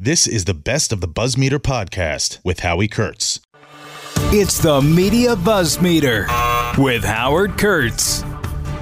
This is the best of the Buzzmeter podcast with Howie Kurtz. It's the Media Buzz Meter with Howard Kurtz.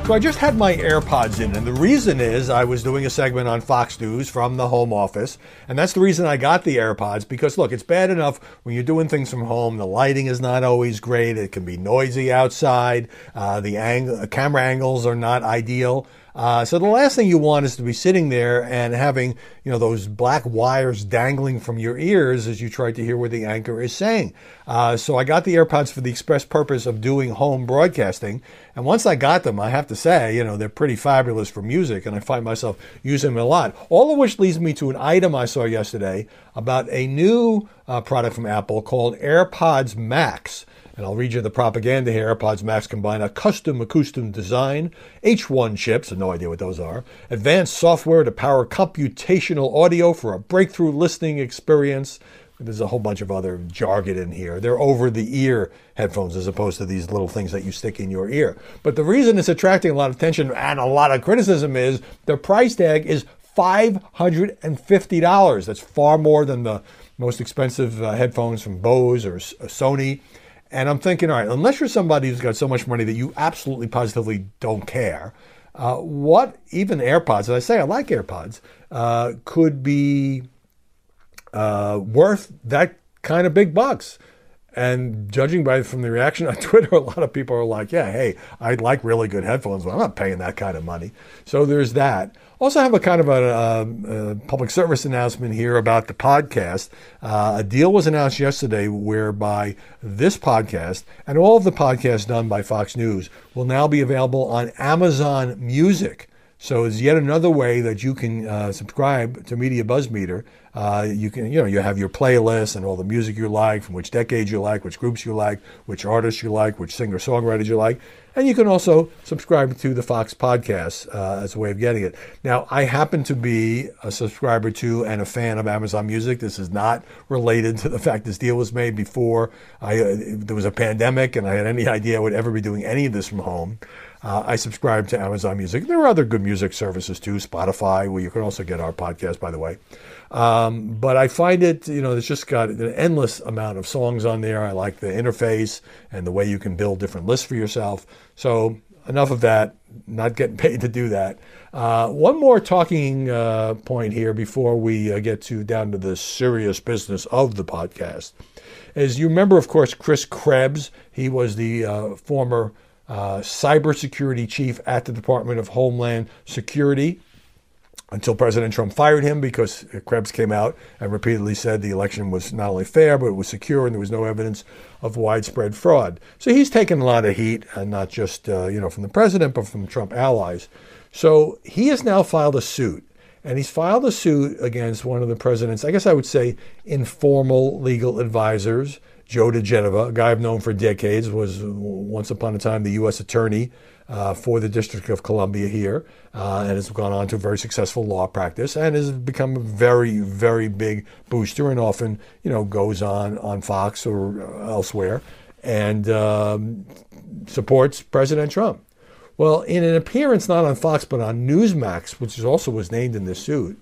So I just had my AirPods in, and the reason is I was doing a segment on Fox News from the home office, and that's the reason I got the AirPods. Because look, it's bad enough when you're doing things from home. The lighting is not always great; it can be noisy outside. Uh, the ang- camera angles are not ideal. Uh, so the last thing you want is to be sitting there and having, you know, those black wires dangling from your ears as you try to hear what the anchor is saying. Uh, so I got the AirPods for the express purpose of doing home broadcasting. And once I got them, I have to say, you know, they're pretty fabulous for music, and I find myself using them a lot. All of which leads me to an item I saw yesterday about a new uh, product from Apple called AirPods Max. And I'll read you the propaganda here. AirPods Max combine a custom acoustic design, H1 chips, no idea what those are, advanced software to power computational audio for a breakthrough listening experience. There's a whole bunch of other jargon in here. They're over the ear headphones as opposed to these little things that you stick in your ear. But the reason it's attracting a lot of attention and a lot of criticism is the price tag is $550. That's far more than the most expensive uh, headphones from Bose or uh, Sony. And I'm thinking, all right, unless you're somebody who's got so much money that you absolutely positively don't care, uh, what even AirPods, as I say, I like AirPods, uh, could be uh, worth that kind of big bucks. And judging by from the reaction on Twitter, a lot of people are like, "Yeah, hey, I'd like really good headphones, but I'm not paying that kind of money." So there's that. Also, have a kind of a, a, a public service announcement here about the podcast. Uh, a deal was announced yesterday whereby this podcast and all of the podcasts done by Fox News will now be available on Amazon Music. So it's yet another way that you can uh, subscribe to Media Buzz Meter. Uh, you can, you know, you have your playlist and all the music you like, from which decades you like, which groups you like, which artists you like, which singer songwriters you like, and you can also subscribe to the Fox podcast uh, as a way of getting it. Now, I happen to be a subscriber to and a fan of Amazon Music. This is not related to the fact this deal was made before I, uh, there was a pandemic and I had any idea I would ever be doing any of this from home. Uh, I subscribe to Amazon Music. There are other good music services too, Spotify, where you can also get our podcast, by the way. Um, but I find it, you know, it's just got an endless amount of songs on there. I like the interface and the way you can build different lists for yourself. So enough of that. Not getting paid to do that. Uh, one more talking uh, point here before we uh, get to down to the serious business of the podcast. As you remember, of course, Chris Krebs. He was the uh, former uh, cybersecurity chief at the Department of Homeland Security until President Trump fired him because Krebs came out and repeatedly said the election was not only fair, but it was secure and there was no evidence of widespread fraud. So he's taken a lot of heat, and not just uh, you know from the president, but from Trump allies. So he has now filed a suit, and he's filed a suit against one of the president's, I guess I would say, informal legal advisors, Joe diGenova, a guy I've known for decades, was once upon a time the U.S. attorney uh, for the District of Columbia here, uh, and has gone on to a very successful law practice and has become a very, very big booster, and often, you know, goes on on Fox or elsewhere and um, supports President Trump. Well, in an appearance not on Fox but on Newsmax, which also was named in this suit,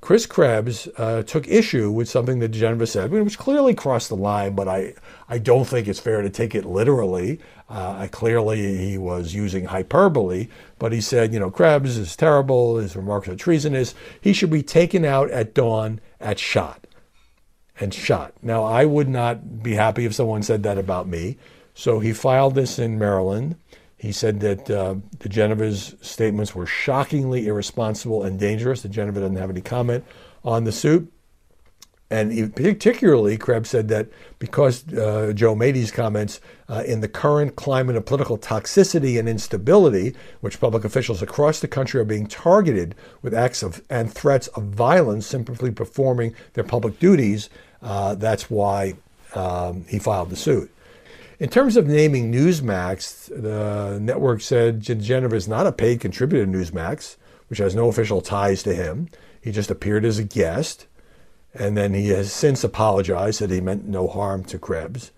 Chris Krebs uh, took issue with something that Geneva said, which clearly crossed the line, but I, I don't think it's fair to take it literally. Uh, clearly, he was using hyperbole, but he said, you know, Krebs is terrible, his remarks are treasonous, he should be taken out at dawn at shot. And shot. Now, I would not be happy if someone said that about me. So he filed this in Maryland. He said that uh, diGenova's statements were shockingly irresponsible and dangerous. diGenova doesn't have any comment on the suit. And he, particularly, Krebs said that because uh, Joe these comments uh, in the current climate of political toxicity and instability, which public officials across the country are being targeted with acts of and threats of violence simply performing their public duties, uh, that's why um, he filed the suit. In terms of naming Newsmax, the network said diGenova is not a paid contributor to Newsmax, which has no official ties to him. He just appeared as a guest, and then he has since apologized that he meant no harm to Krebs.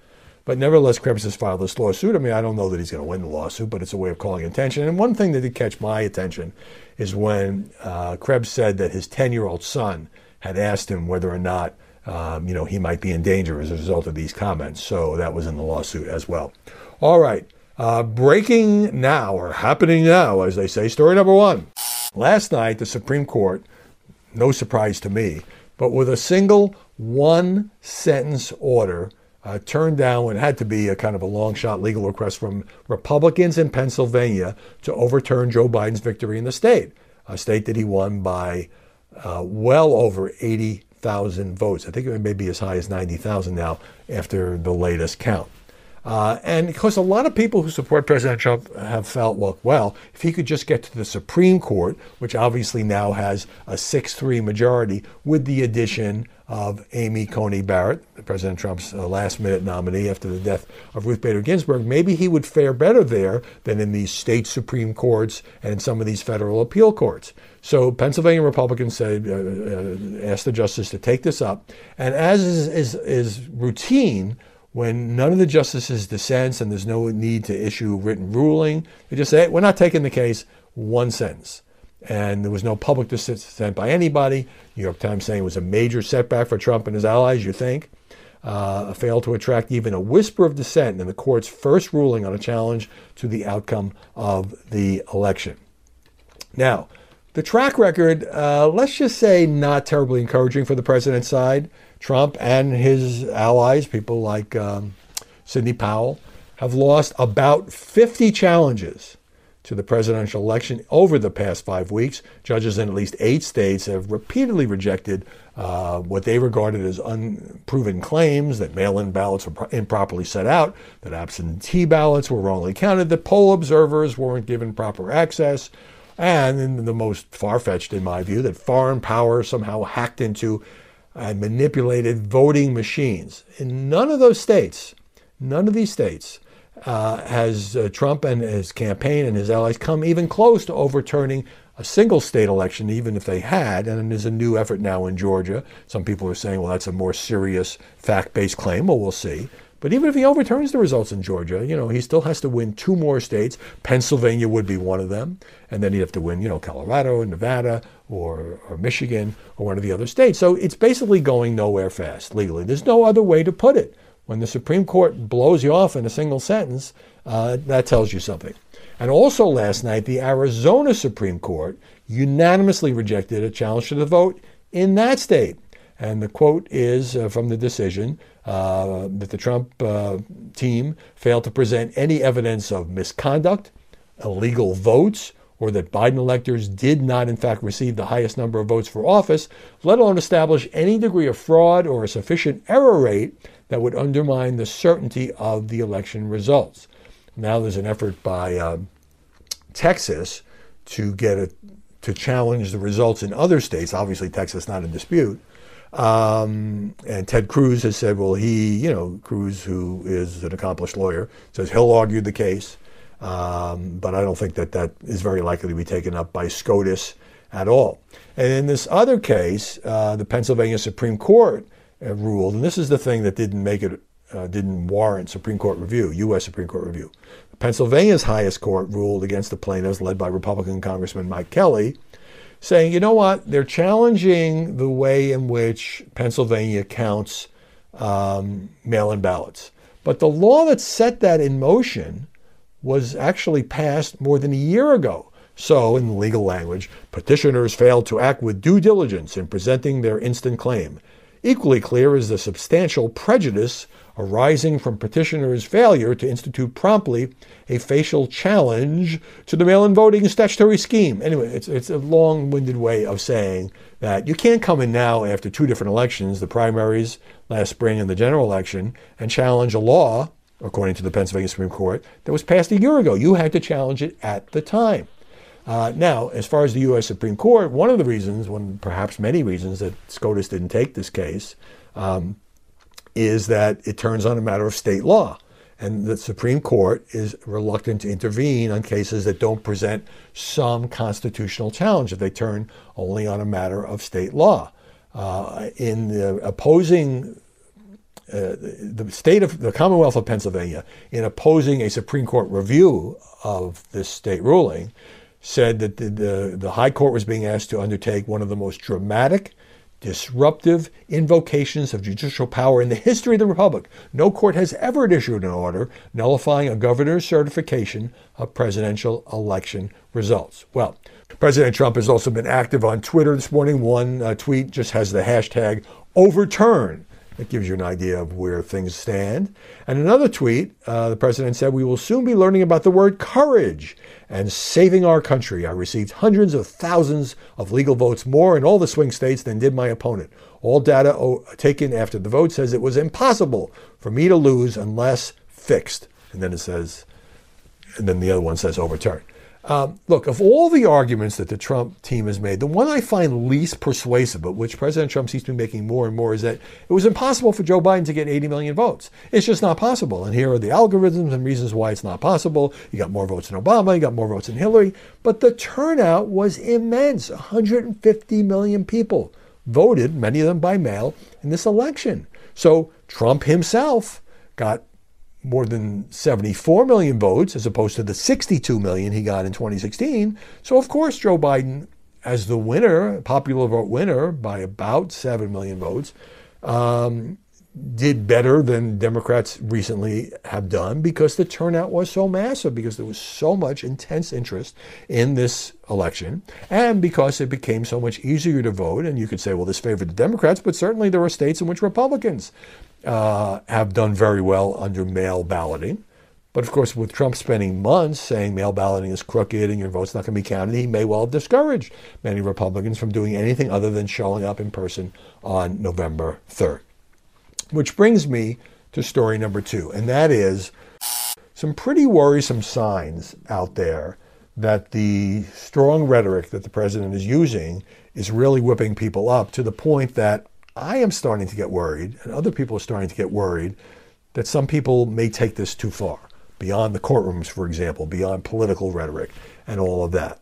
But nevertheless, Krebs has filed this lawsuit. I mean, I don't know that he's going to win the lawsuit, but it's a way of calling attention. And one thing that did catch my attention is when uh, Krebs said that his 10 year old son had asked him whether or not um, you know he might be in danger as a result of these comments. So that was in the lawsuit as well. All right, uh, breaking now or happening now, as they say. Story number one. Last night, the Supreme Court, no surprise to me, but with a single one sentence order uh, turned down what had to be a kind of a long shot legal request from Republicans in Pennsylvania to overturn Joe Biden's victory in the state, a state that he won by uh, well over 80,000 votes. I think it may be as high as 90,000 now after the latest count. Uh, and course, a lot of people who support President Trump have felt, well, well, if he could just get to the Supreme Court, which obviously now has a 6 3 majority, with the addition of Amy Coney Barrett, President Trump's uh, last minute nominee after the death of Ruth Bader Ginsburg, maybe he would fare better there than in these state Supreme Courts and in some of these federal appeal courts. So Pennsylvania Republicans said, uh, uh, asked the justice to take this up. And as is, is, is routine, when none of the justices dissents and there's no need to issue a written ruling, they just say, we're not taking the case, one sentence. And there was no public dissent by anybody. New York Times saying it was a major setback for Trump and his allies, you think. Uh, failed to attract even a whisper of dissent in the court's first ruling on a challenge to the outcome of the election. Now, the track record, uh, let's just say, not terribly encouraging for the president's side. Trump and his allies, people like um, Sidney Powell, have lost about 50 challenges to the presidential election over the past five weeks. Judges in at least eight states have repeatedly rejected uh, what they regarded as unproven claims that mail in ballots were improperly set out, that absentee ballots were wrongly counted, that poll observers weren't given proper access, and in the most far fetched, in my view, that foreign power somehow hacked into and manipulated voting machines. In none of those states, none of these states, uh, has uh, Trump and his campaign and his allies come even close to overturning a single state election, even if they had. And there's a new effort now in Georgia. Some people are saying, well, that's a more serious fact based claim. Well, we'll see. But even if he overturns the results in Georgia, you know, he still has to win two more states. Pennsylvania would be one of them. And then he'd have to win, you know, Colorado, and Nevada, or, or Michigan, or one of the other states. So it's basically going nowhere fast legally. There's no other way to put it. When the Supreme Court blows you off in a single sentence, uh, that tells you something. And also last night, the Arizona Supreme Court unanimously rejected a challenge to the vote in that state. And the quote is uh, from the decision uh, that the Trump uh, team failed to present any evidence of misconduct, illegal votes, or that Biden electors did not, in fact, receive the highest number of votes for office, let alone establish any degree of fraud or a sufficient error rate that would undermine the certainty of the election results. Now there's an effort by uh, Texas to get it to challenge the results in other states. Obviously, Texas not in dispute, um, and Ted Cruz has said, well, he, you know, Cruz, who is an accomplished lawyer, says he'll argue the case. Um, but I don't think that that is very likely to be taken up by SCOTUS at all. And in this other case, uh, the Pennsylvania Supreme Court uh, ruled, and this is the thing that didn't make it, uh, didn't warrant Supreme Court review, U.S. Supreme Court review. Pennsylvania's highest court ruled against the plaintiffs, led by Republican Congressman Mike Kelly, saying, you know what, they're challenging the way in which Pennsylvania counts um, mail in ballots. But the law that set that in motion was actually passed more than a year ago. So, in legal language, petitioners failed to act with due diligence in presenting their instant claim. Equally clear is the substantial prejudice arising from petitioners' failure to institute promptly a facial challenge to the mail in voting statutory scheme. Anyway, it's, it's a long winded way of saying that you can't come in now after two different elections, the primaries last spring and the general election, and challenge a law, according to the Pennsylvania Supreme Court, that was passed a year ago. You had to challenge it at the time. Uh, now, as far as the U.S. Supreme Court, one of the reasons, one perhaps many reasons that SCOTUS didn't take this case, um, is that it turns on a matter of state law. And the Supreme Court is reluctant to intervene on cases that don't present some constitutional challenge if they turn only on a matter of state law. Uh, in opposing uh, the state of the Commonwealth of Pennsylvania, in opposing a Supreme Court review of this state ruling, said that the, the, the High Court was being asked to undertake one of the most dramatic, disruptive invocations of judicial power in the history of the Republic. No court has ever issued an order nullifying a governor's certification of presidential election results. Well, President Trump has also been active on Twitter this morning. One uh, tweet just has the hashtag overturn. That gives you an idea of where things stand. And another tweet, uh, the president said, We will soon be learning about the word courage and saving our country. I received hundreds of thousands of legal votes more in all the swing states than did my opponent. All data o- taken after the vote says it was impossible for me to lose unless fixed. And then it says, and then the other one says overturn. Um, look, of all the arguments that the Trump team has made, the one I find least persuasive, but which President Trump seems to be making more and more, is that it was impossible for Joe Biden to get 80 million votes. It's just not possible. And here are the algorithms and reasons why it's not possible. You got more votes than Obama, you got more votes than Hillary, but the turnout was immense 150 million people voted, many of them by mail, in this election. So Trump himself got more than 74 million votes as opposed to the 62 million he got in 2016. So, of course, Joe Biden, as the winner, popular vote winner by about 7 million votes, um, did better than Democrats recently have done because the turnout was so massive, because there was so much intense interest in this election, and because it became so much easier to vote. And you could say, well, this favored the Democrats, but certainly there were states in which Republicans uh, have done very well under mail balloting. But of course, with Trump spending months saying mail balloting is crooked and your vote's not going to be counted, he may well have discouraged many Republicans from doing anything other than showing up in person on November 3rd. Which brings me to story number two, and that is some pretty worrisome signs out there that the strong rhetoric that the president is using is really whipping people up to the point that I am starting to get worried, and other people are starting to get worried, that some people may take this too far, beyond the courtrooms, for example, beyond political rhetoric and all of that.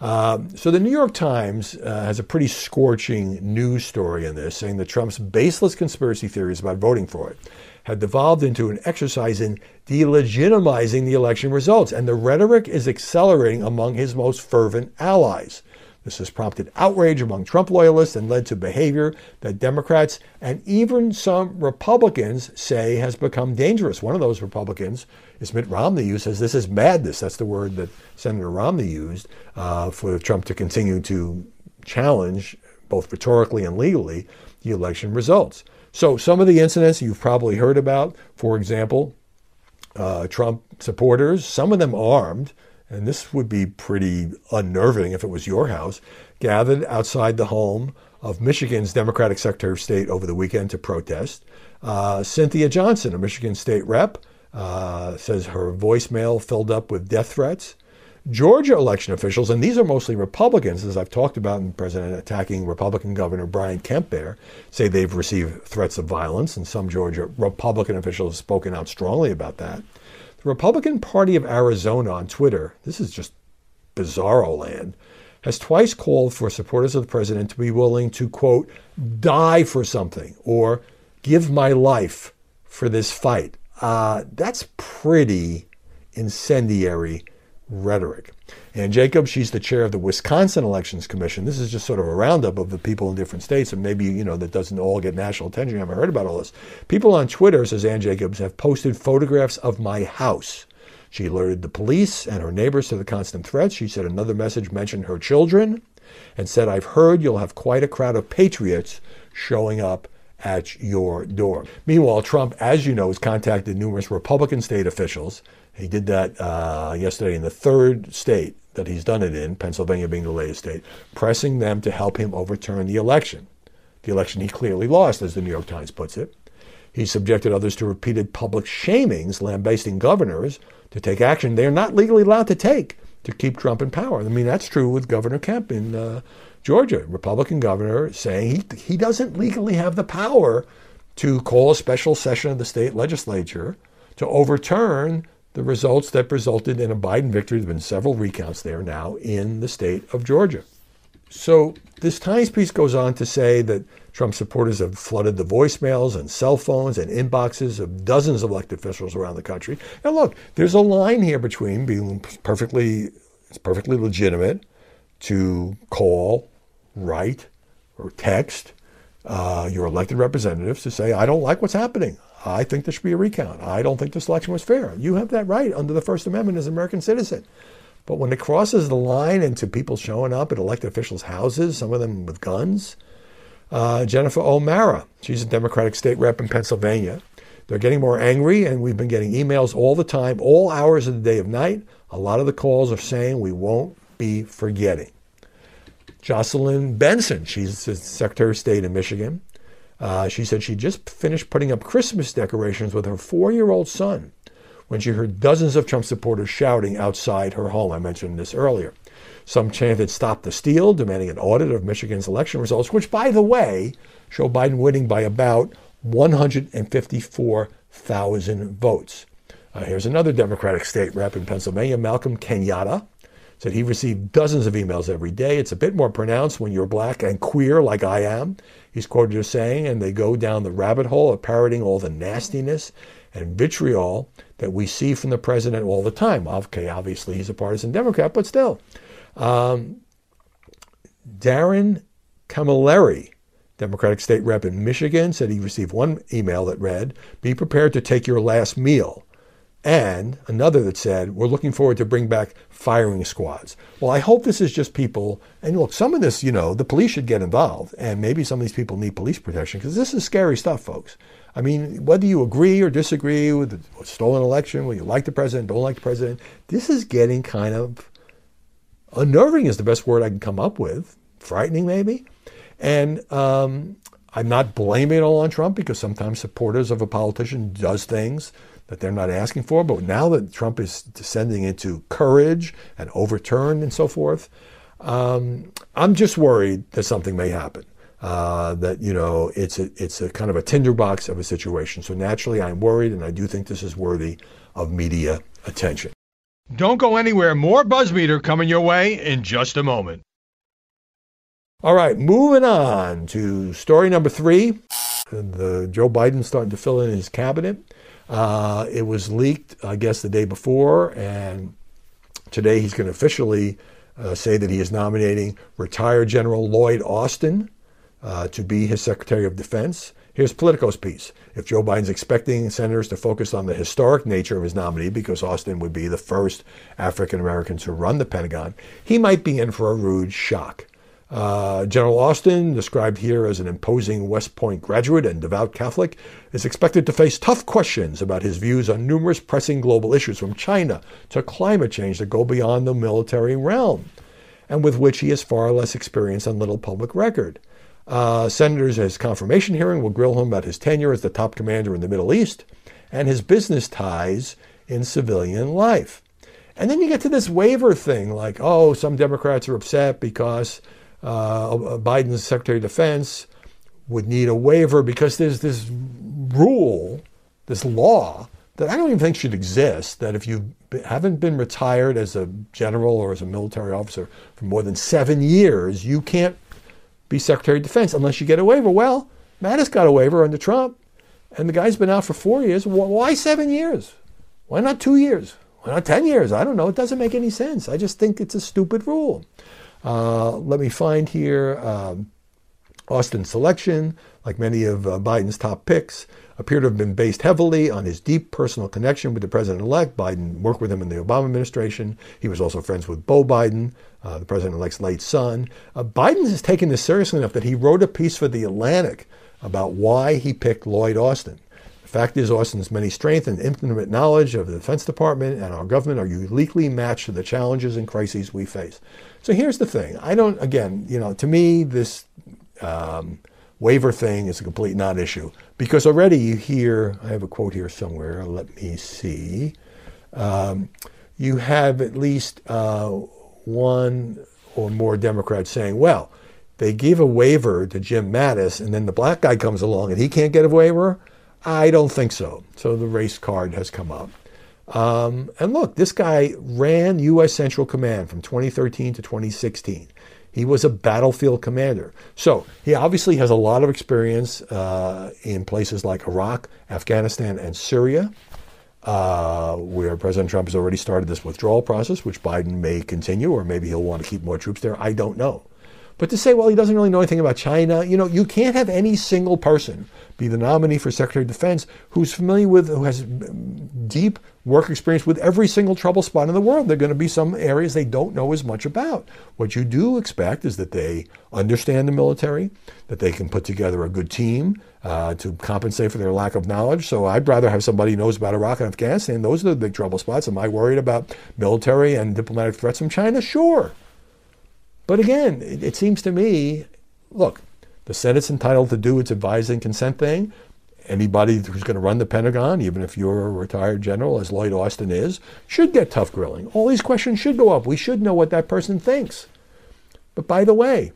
Um, so the New York Times uh, has a pretty scorching news story in this, saying that Trump's baseless conspiracy theories about voting for it had devolved into an exercise in delegitimizing the election results, and the rhetoric is accelerating among his most fervent allies. This has prompted outrage among Trump loyalists and led to behavior that Democrats and even some Republicans say has become dangerous. One of those Republicans is Mitt Romney, who says this is madness. That's the word that Senator Romney used uh, for Trump to continue to challenge, both rhetorically and legally, the election results. So, some of the incidents you've probably heard about, for example, uh, Trump supporters, some of them armed, and this would be pretty unnerving if it was your house, gathered outside the home of Michigan's Democratic Secretary of State over the weekend to protest. Uh, Cynthia Johnson, a Michigan state rep, uh, says her voicemail filled up with death threats. Georgia election officials, and these are mostly Republicans, as I've talked about in President attacking Republican Governor Brian Kemp there, say they've received threats of violence, and some Georgia Republican officials have spoken out strongly about that. The Republican Party of Arizona on Twitter, this is just bizarro land, has twice called for supporters of the president to be willing to, quote, die for something or give my life for this fight. Uh, that's pretty incendiary rhetoric. Ann Jacobs, she's the chair of the Wisconsin Elections Commission. This is just sort of a roundup of the people in different states, and maybe, you know, that doesn't all get national attention. You haven't heard about all this. People on Twitter, says Ann Jacobs, have posted photographs of my house. She alerted the police and her neighbors to the constant threats. She said another message mentioned her children and said, I've heard you'll have quite a crowd of patriots showing up at your door. Meanwhile, Trump, as you know, has contacted numerous Republican state officials. He did that uh, yesterday in the third state that he's done it in, Pennsylvania being the latest state, pressing them to help him overturn the election. The election he clearly lost, as the New York Times puts it. He subjected others to repeated public shamings, lambasting governors to take action they're not legally allowed to take to keep Trump in power. I mean, that's true with Governor Kemp in uh, Georgia, Republican governor, saying he, he doesn't legally have the power to call a special session of the state legislature to overturn the results that resulted in a Biden victory. There have been several recounts there now in the state of Georgia. So this Times piece goes on to say that Trump supporters have flooded the voicemails and cell phones and inboxes of dozens of elected officials around the country. Now look, there's a line here between being perfectly it's perfectly legitimate to call, write, or text uh, your elected representatives to say, I don't like what's happening. I think there should be a recount. I don't think this election was fair. You have that right under the First Amendment as an American citizen. But when it crosses the line into people showing up at elected officials' houses, some of them with guns, uh, Jennifer O'Mara, she's a Democratic state rep in Pennsylvania. They're getting more angry, and we've been getting emails all the time, all hours of the day of night. A lot of the calls are saying we won't be forgetting. Jocelyn Benson, she's the Secretary of State in Michigan. Uh, she said she just finished putting up Christmas decorations with her four year old son when she heard dozens of Trump supporters shouting outside her home. I mentioned this earlier. Some chanted, Stop the steal, demanding an audit of Michigan's election results, which, by the way, show Biden winning by about 154,000 votes. Uh, here's another Democratic state rep in Pennsylvania, Malcolm Kenyatta, said he received dozens of emails every day. It's a bit more pronounced when you're black and queer like I am. He's quoted as saying, and they go down the rabbit hole of parroting all the nastiness and vitriol that we see from the president all the time. Okay, obviously he's a partisan Democrat, but still. Um, Darrin Camilleri, Democratic state rep in Michigan, said he received one email that read, Be prepared to take your last meal and another that said, We're looking forward to bring back firing squads. Well, I hope this is just people, and look, some of this, you know, the police should get involved, and maybe some of these people need police protection because this is scary stuff, folks. I mean, whether you agree or disagree with the stolen election, whether you like the president, don't like the president, this is getting kind of unnerving, is the best word I can come up with. Frightening, maybe. And um, I'm not blaming it all on Trump because sometimes supporters of a politician does things that they're not asking for. But now that Trump is descending into courage and overturn and so forth, um, I'm just worried that something may happen. Uh, that you know it's a it's a kind of a tinderbox of a situation. So naturally, I'm worried, and I do think this is worthy of media attention. Don't go anywhere. More Buzzmeter coming your way in just a moment. All right, moving on to story number three. The Joe Biden starting to fill in his cabinet. Uh, it was leaked, I guess, the day before, and today he's going to officially uh, say that he is nominating retired General Lloyd Austin uh, to be his Secretary of Defense. Here's Politico's piece. If Joe Biden's expecting senators to focus on the historic nature of his nominee, because Austin would be the first African American to run the Pentagon, he might be in for a rude shock. Uh, General Austin, described here as an imposing West Point graduate and devout Catholic, is expected to face tough questions about his views on numerous pressing global issues from China to climate change that go beyond the military realm, and with which he has far less experience and little public record. Uh, senators at his confirmation hearing will grill him about his tenure as the top commander in the Middle East and his business ties in civilian life. And then you get to this waiver thing like, oh, some Democrats are upset because Uh, uh, Biden's Secretary of Defense would need a waiver because there's this rule, this law that I don't even think should exist. That if you haven't been retired as a general or as a military officer for more than seven years, you can't be Secretary of Defense unless you get a waiver. Well, Mattis got a waiver under Trump, and the guy's been out for four years. Why seven years? Why not two years? Why not 10 years? I don't know. It doesn't make any sense. I just think it's a stupid rule. Uh, let me find here um, Austin's selection, like many of uh, Biden's top picks, appear to have been based heavily on his deep personal connection with the president elect. Biden worked with him in the Obama administration. He was also friends with Beau Biden, uh, the president elect's late son. Uh, Biden has taken this seriously enough that he wrote a piece for The Atlantic about why he picked Lloyd Austin. Fact is, Austin's many strengths and intimate knowledge of the Defense Department and our government are uniquely matched to the challenges and crises we face. So here's the thing. I don't, again, you know, to me, this um, waiver thing is a complete non issue because already you hear, I have a quote here somewhere, let me see. Um, you have at least uh, one or more Democrats saying, well, they give a waiver to Jim Mattis and then the black guy comes along and he can't get a waiver. I don't think so. So the race card has come up. Um, and look, this guy ran U.S. Central Command from 2013 to 2016. He was a battlefield commander. So he obviously has a lot of experience uh, in places like Iraq, Afghanistan, and Syria, uh, where President Trump has already started this withdrawal process, which Biden may continue, or maybe he'll want to keep more troops there. I don't know. But to say, well, he doesn't really know anything about China, you know, you can't have any single person be the nominee for Secretary of Defense who's familiar with, who has deep work experience with every single trouble spot in the world. There are going to be some areas they don't know as much about. What you do expect is that they understand the military, that they can put together a good team uh, to compensate for their lack of knowledge. So I'd rather have somebody who knows about Iraq and Afghanistan. Those are the big trouble spots. Am I worried about military and diplomatic threats from China? Sure. But again, it, it seems to me, look, the Senate's entitled to do its advise and consent thing. Anybody who's going to run the Pentagon, even if you're a retired general, as Lloyd Austin is, should get tough grilling. All these questions should go up. We should know what that person thinks. But by the way,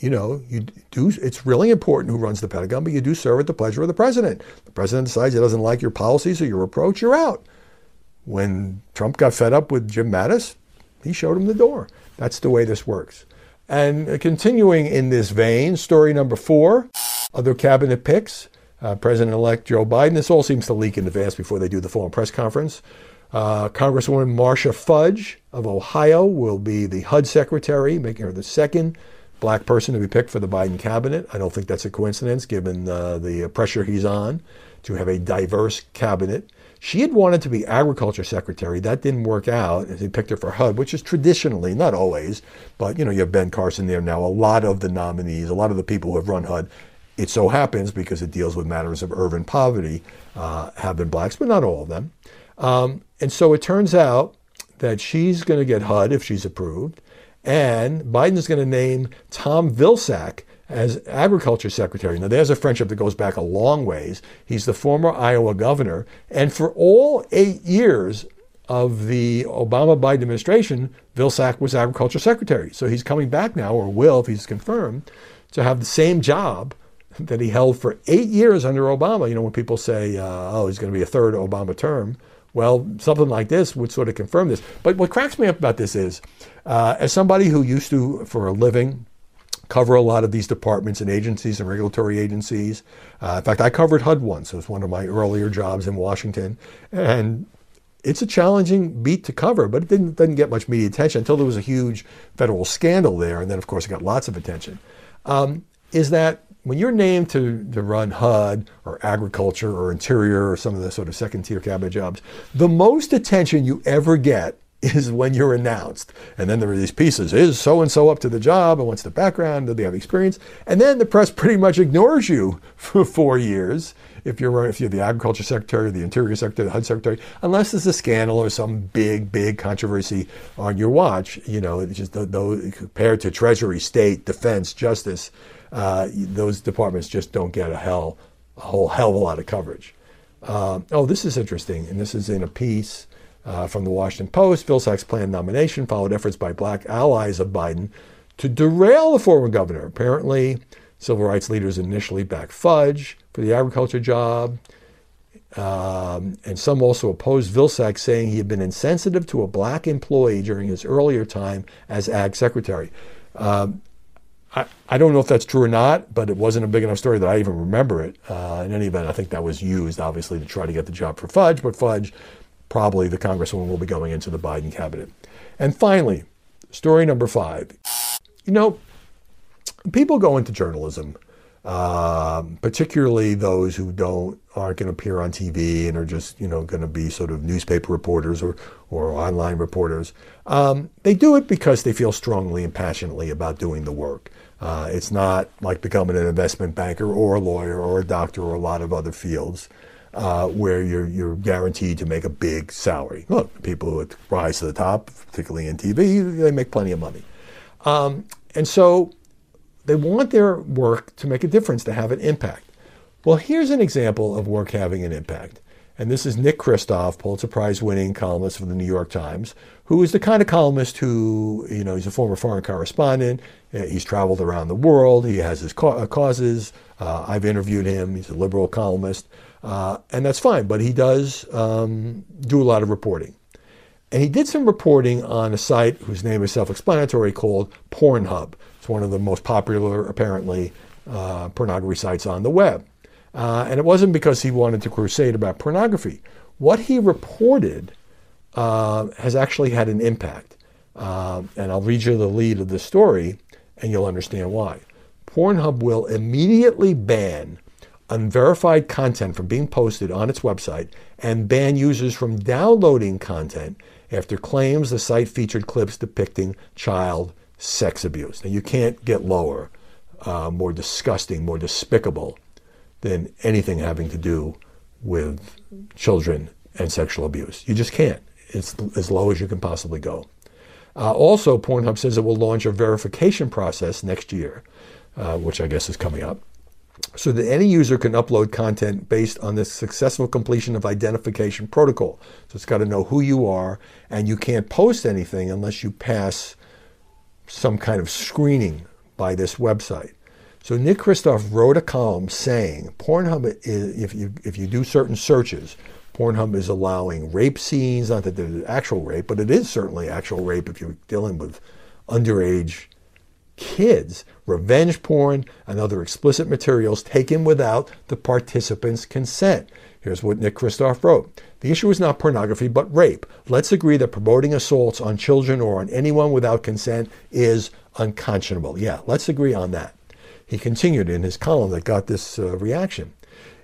you know, you do. It's really important who runs the Pentagon, but you do serve at the pleasure of the president. The president decides he doesn't like your policies or your approach, you're out. When Trump got fed up with Jim Mattis, he showed him the door. That's the way this works. And continuing in this vein, story number four, other cabinet picks. Uh, President-elect Joe Biden. This all seems to leak in advance before they do the formal press conference. Uh, Congresswoman Marcia Fudge of Ohio will be the HUD secretary, making her the second black person to be picked for the Biden cabinet. I don't think that's a coincidence, given uh, the pressure he's on to have a diverse cabinet. She had wanted to be agriculture secretary. That didn't work out. They picked her for HUD, which is traditionally, not always, but you know, you have Ben Carson there now. A lot of the nominees, a lot of the people who have run HUD, it so happens because it deals with matters of urban poverty, uh, have been blacks, but not all of them. Um, and so it turns out that she's going to get HUD if she's approved, and Biden's going to name Tom Vilsack as agriculture secretary. Now, there's a friendship that goes back a long ways. He's the former Iowa governor. And for all eight years of the Obama Biden administration, Vilsack was agriculture secretary. So he's coming back now, or will if he's confirmed, to have the same job that he held for eight years under Obama. You know, when people say, uh, oh, he's going to be a third Obama term, well, something like this would sort of confirm this. But what cracks me up about this is, uh, as somebody who used to, for a living, cover a lot of these departments and agencies and regulatory agencies. Uh, in fact, I covered HUD once. It was one of my earlier jobs in Washington. And it's a challenging beat to cover, but it didn't, didn't get much media attention until there was a huge federal scandal there. And then, of course, it got lots of attention. Um, is that when you're named to, to run HUD or agriculture or interior or some of the sort of second tier cabinet jobs, the most attention you ever get is when you're announced. And then there are these pieces is so and so up to the job and what's the background? Do they have experience? And then the press pretty much ignores you for four years if you're if you're the agriculture secretary, the interior secretary, the HUD secretary, unless there's a scandal or some big big controversy on your watch. You know, it's just though compared to Treasury, State, Defense, Justice, uh, those departments just don't get a hell a whole hell of a lot of coverage. Uh, oh, this is interesting, and this is in a piece uh, from the Washington Post, Vilsack's planned nomination followed efforts by black allies of Biden to derail the former governor. Apparently, civil rights leaders initially backed Fudge for the agriculture job. Um, and some also opposed Vilsack, saying he had been insensitive to a black employee during his earlier time as ag secretary. Um, I, I, don't know if that's true or not, but it wasn't a big enough story that I even remember it. Uh, in any event, I think that was used, obviously, to try to get the job for Fudge, but Fudge probably the congresswoman will be going into the Biden cabinet. And finally, story number five. You know, people go into journalism, uh, particularly those who don't aren't going to appear on TV and are just you know going to be sort of newspaper reporters or or online reporters. Um, they do it because they feel strongly and passionately about doing the work. Uh, it's not like becoming an investment banker or a lawyer or a doctor or a lot of other fields uh, where you're you're guaranteed to make a big salary. Look, people who rise to the top, particularly in TV, they make plenty of money, um, and so they want their work to make a difference, to have an impact. Well, here's an example of work having an impact. And this is Nick Kristof, Pulitzer Prize winning columnist for the New York Times, who is the kind of columnist who, you know, he's a former foreign correspondent. Uh, he's traveled around the world. He has his uh, causes. Uh, I've interviewed him. He's a liberal columnist. Uh, and that's fine, but he does um, do a lot of reporting. And he did some reporting on a site whose name is self explanatory called Pornhub. It's one of the most popular, apparently, uh, pornography sites on the web. Uh, and it wasn't because he wanted to crusade about pornography. What he reported uh, has actually had an impact. Uh, and I'll read you the lead of the story. and you'll understand why. Pornhub will immediately ban unverified content from being posted on its website and ban users from downloading content after claims the site featured clips depicting child sex abuse. Now, you can't get lower, uh, more disgusting, more despicable than anything having to do with children and sexual abuse. You just can't. It's as low as you can possibly go. Uh, also, Pornhub says it will launch a verification process next year, uh, which I guess is coming up, so that any user can upload content based on the successful completion of identification protocol. So it's got to know who you are, and you can't post anything unless you pass some kind of screening by this website. So Nick Kristof wrote a column saying Pornhub is, if you if you do certain searches, Pornhub is allowing rape scenes, not that there's actual rape, but it is certainly actual rape if you're dealing with underage kids, revenge porn, and other explicit materials taken without the participant's consent. Here's what Nick Kristof wrote. The issue is not pornography, but rape. Let's agree that promoting assaults on children or on anyone without consent is unconscionable. Yeah, let's agree on that. He continued in his column that got this uh, reaction.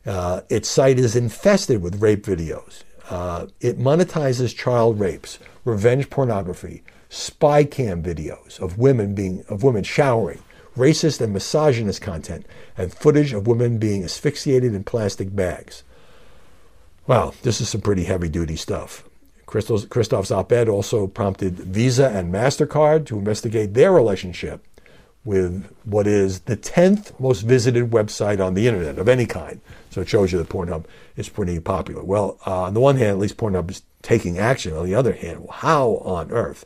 Uh, its site is infested with rape videos. Uh, it monetizes child rapes, revenge pornography, spy cam videos of women being of women showering, racist and misogynist content, and footage of women being asphyxiated in plastic bags. Wow, this is some pretty heavy duty stuff. Kristof's op ed also prompted Visa and MasterCard to investigate their relationship with what is the 10th most visited website on the internet of any kind. So it shows you that Pornhub is pretty popular. Well, uh, on the one hand, at least Pornhub is taking action. On the other hand, how on earth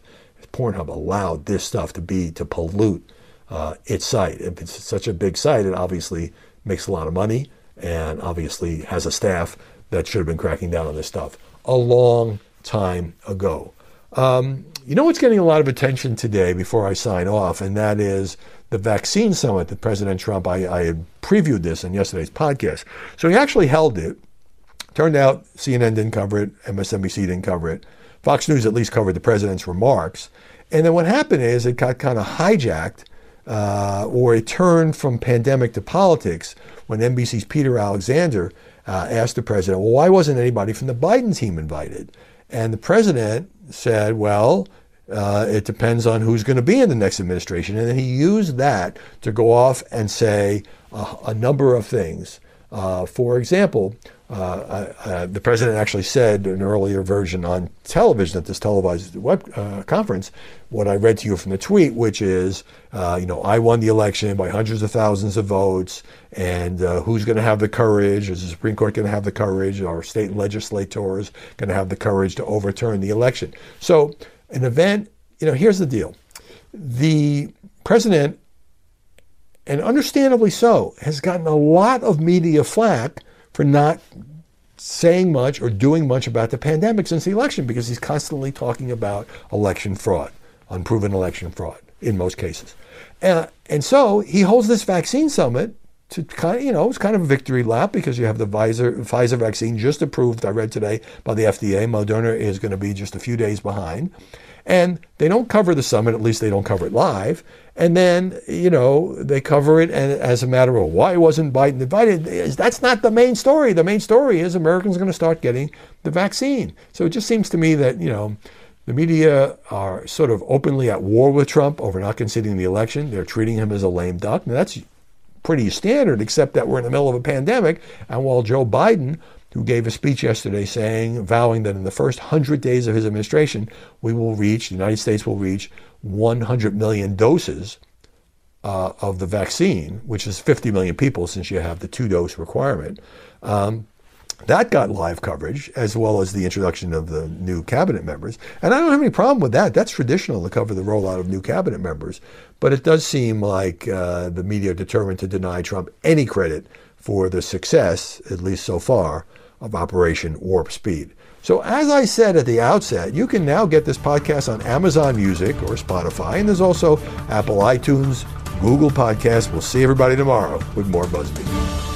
Pornhub allowed this stuff to be, to pollute uh, its site? If it's such a big site, it obviously makes a lot of money and obviously has a staff that should have been cracking down on this stuff a long time ago. Um, you know what's getting a lot of attention today before I sign off, and that is the vaccine summit that President Trump, I, I had previewed this in yesterday's podcast. So he actually held it. Turned out CNN didn't cover it, MSNBC didn't cover it. Fox News at least covered the president's remarks. And then what happened is it got kind of hijacked uh, or it turned from pandemic to politics when NBC's Peter Alexander uh, asked the president, well, why wasn't anybody from the Biden team invited? And the president said, well, uh, it depends on who's going to be in the next administration. And then he used that to go off and say a number of things. Uh, for example, uh, uh, uh, the president actually said an earlier version on television at this televised web conference what I read to you from the tweet, which is, you know, I won the election by hundreds of thousands of votes, and who's going to have the courage? Is the Supreme Court going to have the courage? Are state legislators going to have the courage to overturn the election? So an event, you know, here's the deal. The president, and understandably so, has gotten a lot of media flack for not saying much or doing much about the pandemic since the election because he's constantly talking about election fraud, unproven election fraud in most cases. And so he holds this vaccine summit to kind of, you know, it's kind of a victory lap because you have the Pfizer, Pfizer vaccine just approved, I read today, by the FDA. Moderna is going to be just a few days behind. And they don't cover the summit, at least they don't cover it live. And then, you know, they cover it and as a matter of why wasn't Biden invited, that's not the main story. The main story is Americans are going to start getting the vaccine. So it just seems to me that, you know, the media are sort of openly at war with Trump over not conceding the election. They're treating him as a lame duck. Now, that's pretty standard, except that we're in the middle of a pandemic. And while Joe Biden, who gave a speech yesterday saying, vowing that in the first 100 days of his administration, we will reach, the United States will reach 100 million doses uh, of the vaccine, which is 50 million people since you have the two dose requirement. Um, that got live coverage as well as the introduction of the new cabinet members. And I don't have any problem with that. That's traditional to cover the rollout of new cabinet members. But it does seem like uh, the media are determined to deny Trump any credit for the success, at least so far, of Operation Warp Speed. So, as I said at the outset, you can now get this podcast on Amazon Music or Spotify, and there's also Apple iTunes, Google Podcasts. We'll see everybody tomorrow with more Buzzmeter.